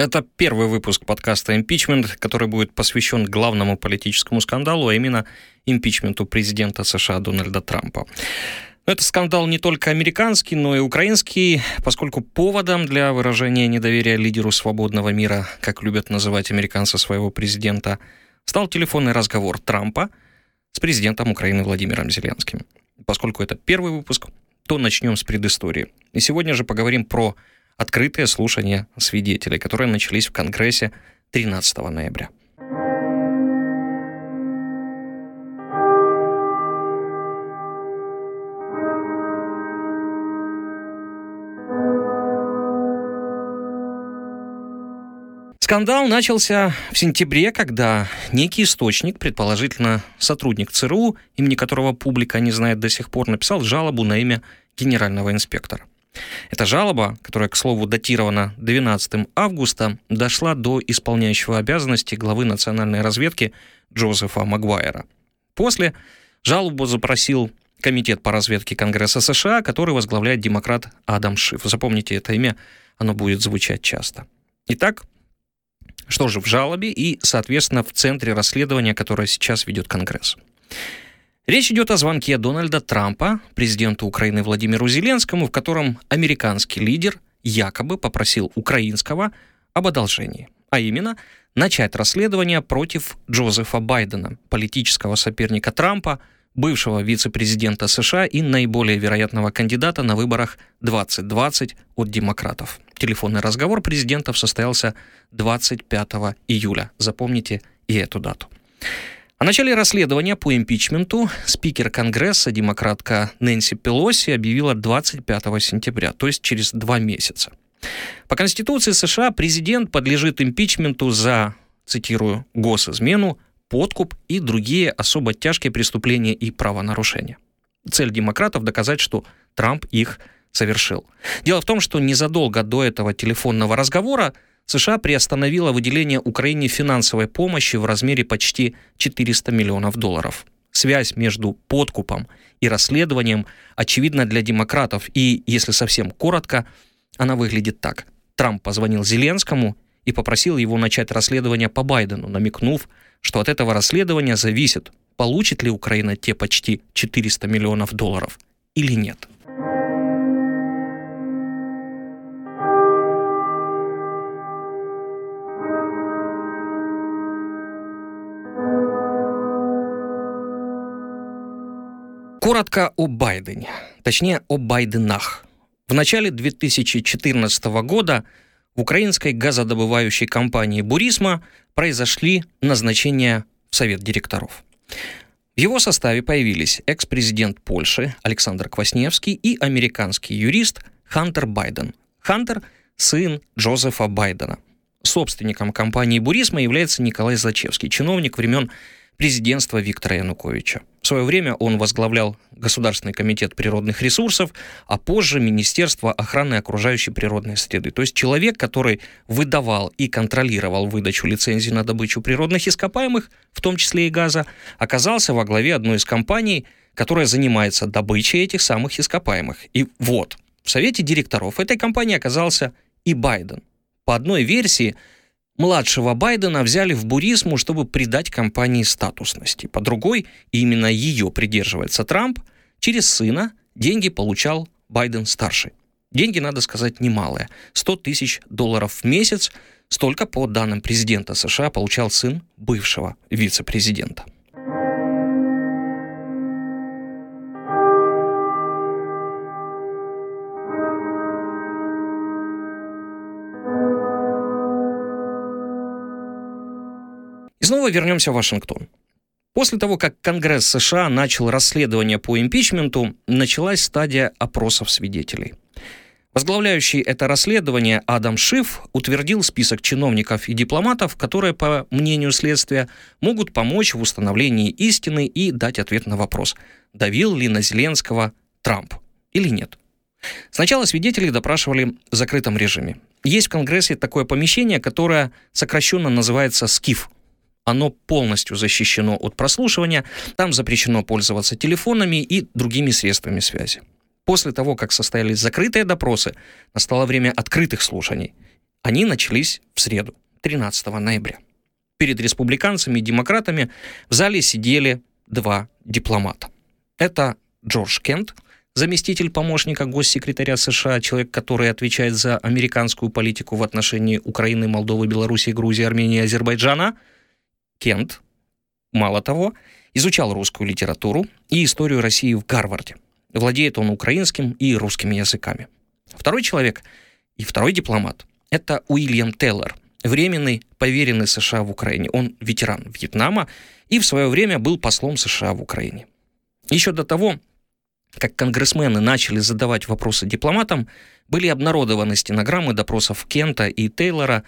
Это первый выпуск подкаста «Импичмент», который будет посвящен главному политическому скандалу, а именно импичменту президента США Дональда Трампа. Это скандал не только американский, но и украинский, поскольку поводом для выражения недоверия лидеру свободного мира, как любят называть американцы своего президента, стал телефонный разговор Трампа с президентом Украины Владимиром Зеленским. Поскольку это первый выпуск, то начнем с предыстории. И сегодня же поговорим про открытые слушания свидетелей, которые начались в Конгрессе 13 ноября. Скандал начался в сентябре, когда некий источник, предположительно сотрудник ЦРУ, имени которого публика не знает до сих пор, написал жалобу на имя генерального инспектора. Эта жалоба, которая, к слову, датирована 12 августа, дошла до исполняющего обязанности главы национальной разведки Джозефа Магуайра. После жалобу запросил Комитет по разведке Конгресса США, который возглавляет демократ Адам Шиф. Запомните это имя, оно будет звучать часто. Итак, что же в жалобе и, соответственно, в центре расследования, которое сейчас ведет Конгресс. Речь идет о звонке Дональда Трампа, президенту Украины Владимиру Зеленскому, в котором американский лидер якобы попросил украинского об одолжении, а именно начать расследование против Джозефа Байдена, политического соперника Трампа, бывшего вице-президента США и наиболее вероятного кандидата на выборах 2020 от демократов. Телефонный разговор президентов состоялся 25 июля. Запомните и эту дату. О начале расследования по импичменту спикер Конгресса, демократка Нэнси Пелоси, объявила 25 сентября, то есть через два месяца. По Конституции США президент подлежит импичменту за, цитирую, госизмену, подкуп и другие особо тяжкие преступления и правонарушения. Цель демократов доказать, что Трамп их совершил. Дело в том, что незадолго до этого телефонного разговора США приостановила выделение Украине финансовой помощи в размере почти 400 миллионов долларов. Связь между подкупом и расследованием очевидна для демократов, и, если совсем коротко, она выглядит так. Трамп позвонил Зеленскому и попросил его начать расследование по Байдену, намекнув, что от этого расследования зависит, получит ли Украина те почти 400 миллионов долларов или нет. Коротко о Байдене, точнее о Байденах. В начале 2014 года в украинской газодобывающей компании «Бурисма» произошли назначения в Совет директоров. В его составе появились экс-президент Польши Александр Квасневский и американский юрист Хантер Байден. Хантер – сын Джозефа Байдена. Собственником компании «Бурисма» является Николай Зачевский, чиновник времен президентства Виктора Януковича. Свое время он возглавлял Государственный комитет природных ресурсов, а позже Министерство охраны окружающей природной среды. То есть человек, который выдавал и контролировал выдачу лицензий на добычу природных ископаемых, в том числе и газа, оказался во главе одной из компаний, которая занимается добычей этих самых ископаемых. И вот, в совете директоров этой компании оказался и Байден. По одной версии, Младшего Байдена взяли в Бурисму, чтобы придать компании статусности. По другой, именно ее придерживается Трамп, через сына деньги получал Байден-старший. Деньги, надо сказать, немалые. 100 тысяч долларов в месяц. Столько, по данным президента США, получал сын бывшего вице-президента. Вернемся в Вашингтон. После того, как Конгресс США начал расследование по импичменту, началась стадия опросов свидетелей. Возглавляющий это расследование Адам Шиф утвердил список чиновников и дипломатов, которые, по мнению следствия, могут помочь в установлении истины и дать ответ на вопрос, давил ли на Зеленского Трамп или нет. Сначала свидетелей допрашивали в закрытом режиме. Есть в Конгрессе такое помещение, которое сокращенно называется СКИФ. Оно полностью защищено от прослушивания, там запрещено пользоваться телефонами и другими средствами связи. После того, как состоялись закрытые допросы, настало время открытых слушаний. Они начались в среду, 13 ноября. Перед республиканцами и демократами в зале сидели два дипломата. Это Джордж Кент – заместитель помощника госсекретаря США, человек, который отвечает за американскую политику в отношении Украины, Молдовы, Белоруссии, Грузии, Армении и Азербайджана, Кент, мало того, изучал русскую литературу и историю России в Гарварде. Владеет он украинским и русскими языками. Второй человек и второй дипломат – это Уильям Теллер, временный поверенный США в Украине. Он ветеран Вьетнама и в свое время был послом США в Украине. Еще до того, как конгрессмены начали задавать вопросы дипломатам, были обнародованы стенограммы допросов Кента и Тейлора,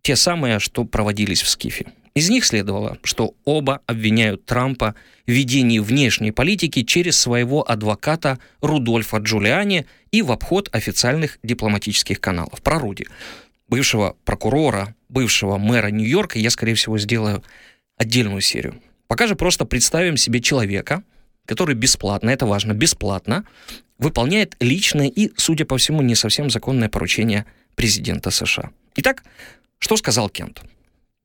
те самые, что проводились в Скифе. Из них следовало, что оба обвиняют Трампа в ведении внешней политики через своего адвоката Рудольфа Джулиани и в обход официальных дипломатических каналов. Про Руди, бывшего прокурора, бывшего мэра Нью-Йорка, я, скорее всего, сделаю отдельную серию. Пока же просто представим себе человека, который бесплатно, это важно, бесплатно выполняет личное и, судя по всему, не совсем законное поручение президента США. Итак, что сказал Кент?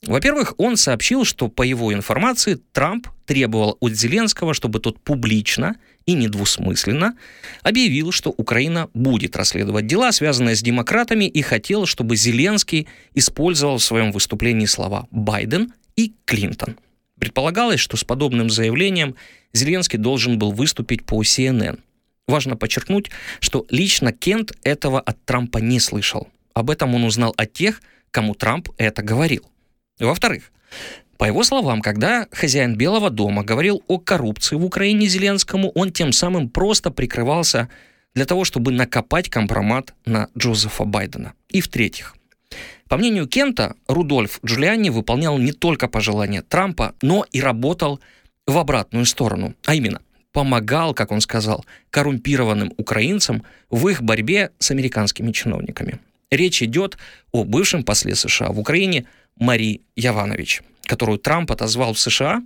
Во-первых, он сообщил, что по его информации Трамп требовал от Зеленского, чтобы тот публично и недвусмысленно объявил, что Украина будет расследовать дела, связанные с демократами, и хотел, чтобы Зеленский использовал в своем выступлении слова «Байден» и «Клинтон». Предполагалось, что с подобным заявлением Зеленский должен был выступить по CNN. Важно подчеркнуть, что лично Кент этого от Трампа не слышал. Об этом он узнал от тех, кому Трамп это говорил. Во-вторых, по его словам, когда хозяин Белого дома говорил о коррупции в Украине Зеленскому, он тем самым просто прикрывался для того, чтобы накопать компромат на Джозефа Байдена. И в-третьих, по мнению Кента, Рудольф Джулиани выполнял не только пожелания Трампа, но и работал в обратную сторону, а именно помогал, как он сказал, коррумпированным украинцам в их борьбе с американскими чиновниками. Речь идет о бывшем после США в Украине Марии Яванович, которую Трамп отозвал в США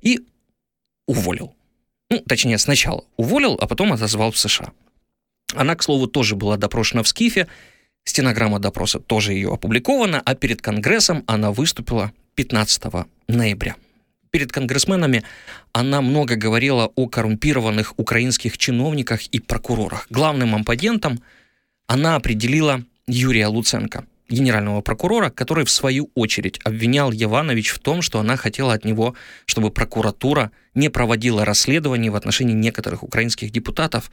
и уволил. Ну, точнее, сначала уволил, а потом отозвал в США. Она, к слову, тоже была допрошена в Скифе Стенограмма допроса тоже ее опубликована, а перед Конгрессом она выступила 15 ноября. Перед конгрессменами она много говорила о коррумпированных украинских чиновниках и прокурорах. Главным оппонентом она определила Юрия Луценко, генерального прокурора, который в свою очередь обвинял Яванович в том, что она хотела от него, чтобы прокуратура не проводила расследований в отношении некоторых украинских депутатов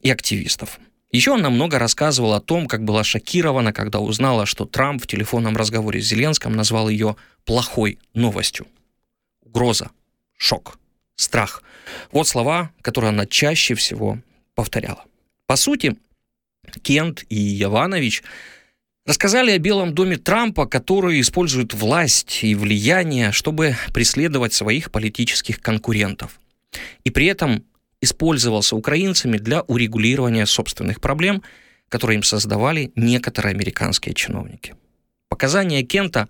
и активистов. Еще она много рассказывала о том, как была шокирована, когда узнала, что Трамп в телефонном разговоре с Зеленским назвал ее плохой новостью. Угроза, шок, страх. Вот слова, которые она чаще всего повторяла. По сути, Кент и Яванович рассказали о Белом доме Трампа, который использует власть и влияние, чтобы преследовать своих политических конкурентов. И при этом использовался украинцами для урегулирования собственных проблем, которые им создавали некоторые американские чиновники. Показания Кента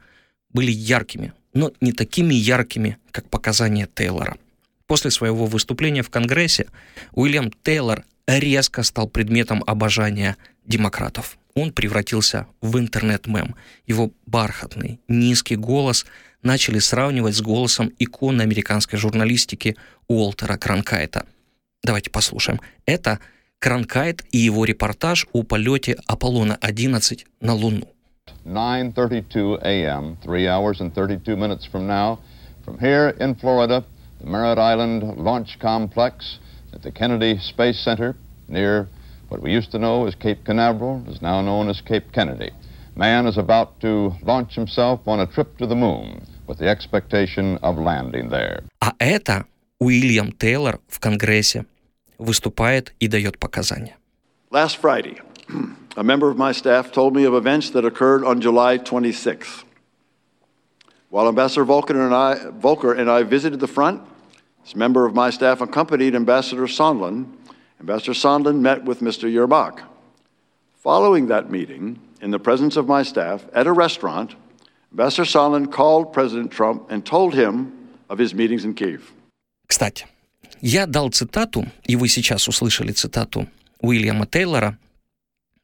были яркими, но не такими яркими, как показания Тейлора. После своего выступления в Конгрессе Уильям Тейлор резко стал предметом обожания демократов. Он превратился в интернет-мем. Его бархатный, низкий голос начали сравнивать с голосом иконы американской журналистики Уолтера Кранкайта – Давайте послушаем. Это Кранкайт и его репортаж о полете Аполлона-11 на Луну. 9.32 a.m., three hours and 32 minutes from now, from here in Florida, the Merritt Island Launch Complex at the Kennedy Space Center near what we used to know as Cape Canaveral is now known as Cape Kennedy. Man is about to launch himself on a trip to the moon with the expectation of landing there. А это Уильям Тейлор в Конгрессе выступает и дает показания. Last Friday, a member of my staff told me of events that occurred on July 26th. While Ambassador Volker and I, Volker and I visited the front, this member of my staff accompanied Ambassador Sondland Ambassador Sondland met with Mr. Yermak. Following that meeting, in the presence of my staff, at a restaurant, Ambassador Sondland called President Trump and told him of his meetings in Kiev. Кстати, я дал цитату, и вы сейчас услышали цитату Уильяма Тейлора,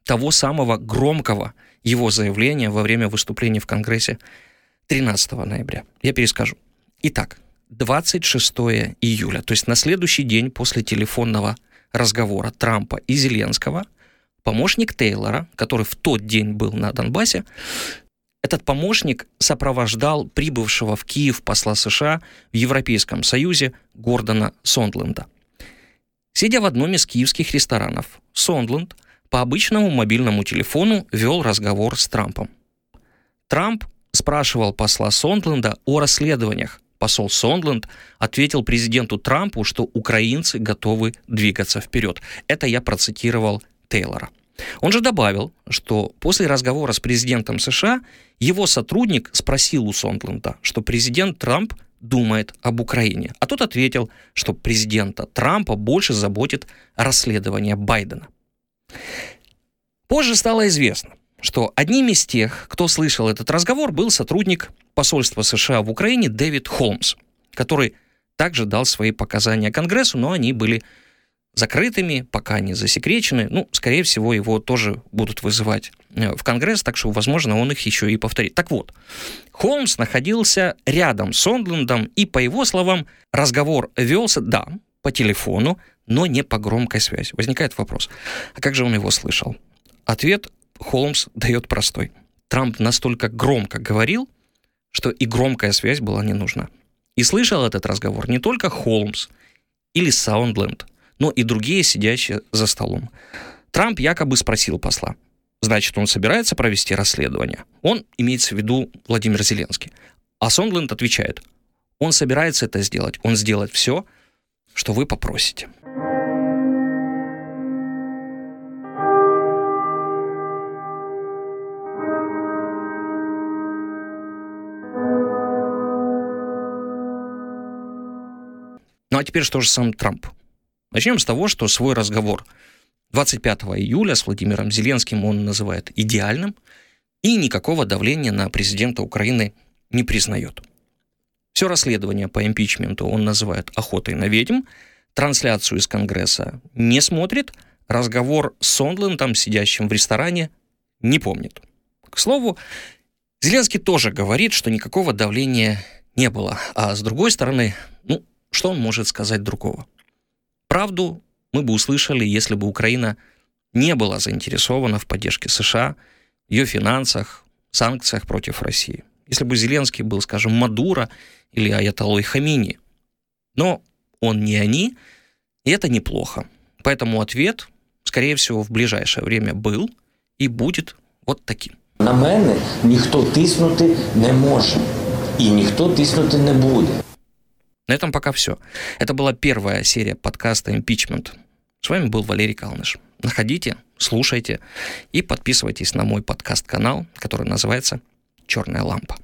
того самого громкого его заявления во время выступления в Конгрессе 13 ноября. Я перескажу. Итак, 26 июля, то есть на следующий день после телефонного разговора Трампа и Зеленского, помощник Тейлора, который в тот день был на Донбассе, этот помощник сопровождал прибывшего в Киев посла США в Европейском Союзе Гордона Сондленда. Сидя в одном из киевских ресторанов, Сондленд по обычному мобильному телефону вел разговор с Трампом. Трамп спрашивал посла Сондленда о расследованиях. Посол Сондленд ответил президенту Трампу, что украинцы готовы двигаться вперед. Это я процитировал Тейлора. Он же добавил, что после разговора с президентом США его сотрудник спросил у Сондленда, что президент Трамп думает об Украине. А тот ответил, что президента Трампа больше заботит расследование Байдена. Позже стало известно, что одним из тех, кто слышал этот разговор, был сотрудник посольства США в Украине Дэвид Холмс, который также дал свои показания Конгрессу, но они были закрытыми, пока не засекречены. Ну, скорее всего, его тоже будут вызывать э, в Конгресс, так что, возможно, он их еще и повторит. Так вот, Холмс находился рядом с Сондлендом, и, по его словам, разговор велся, да, по телефону, но не по громкой связи. Возникает вопрос, а как же он его слышал? Ответ Холмс дает простой. Трамп настолько громко говорил, что и громкая связь была не нужна. И слышал этот разговор не только Холмс или Саундленд, но и другие сидящие за столом. Трамп якобы спросил посла, значит, он собирается провести расследование. Он имеется в виду Владимир Зеленский. А Сондленд отвечает, он собирается это сделать, он сделает все, что вы попросите. Теперь что же сам Трамп? Начнем с того, что свой разговор 25 июля с Владимиром Зеленским он называет идеальным и никакого давления на президента Украины не признает. Все расследование по импичменту он называет охотой на ведьм, трансляцию из Конгресса не смотрит, разговор с Сондлендом, сидящим в ресторане, не помнит. К слову, Зеленский тоже говорит, что никакого давления не было. А с другой стороны, ну, что он может сказать другого? Правду мы бы услышали, если бы Украина не была заинтересована в поддержке США, ее финансах, санкциях против России. Если бы Зеленский был, скажем, Мадуро или Аятолой Хамини. Но он не они, и это неплохо. Поэтому ответ, скорее всего, в ближайшее время был и будет вот таким. На мене ніхто тиснути не може і ніхто тиснути не буде. На этом пока все. Это была первая серия подкаста «Импичмент». С вами был Валерий Калныш. Находите, слушайте и подписывайтесь на мой подкаст-канал, который называется «Черная лампа».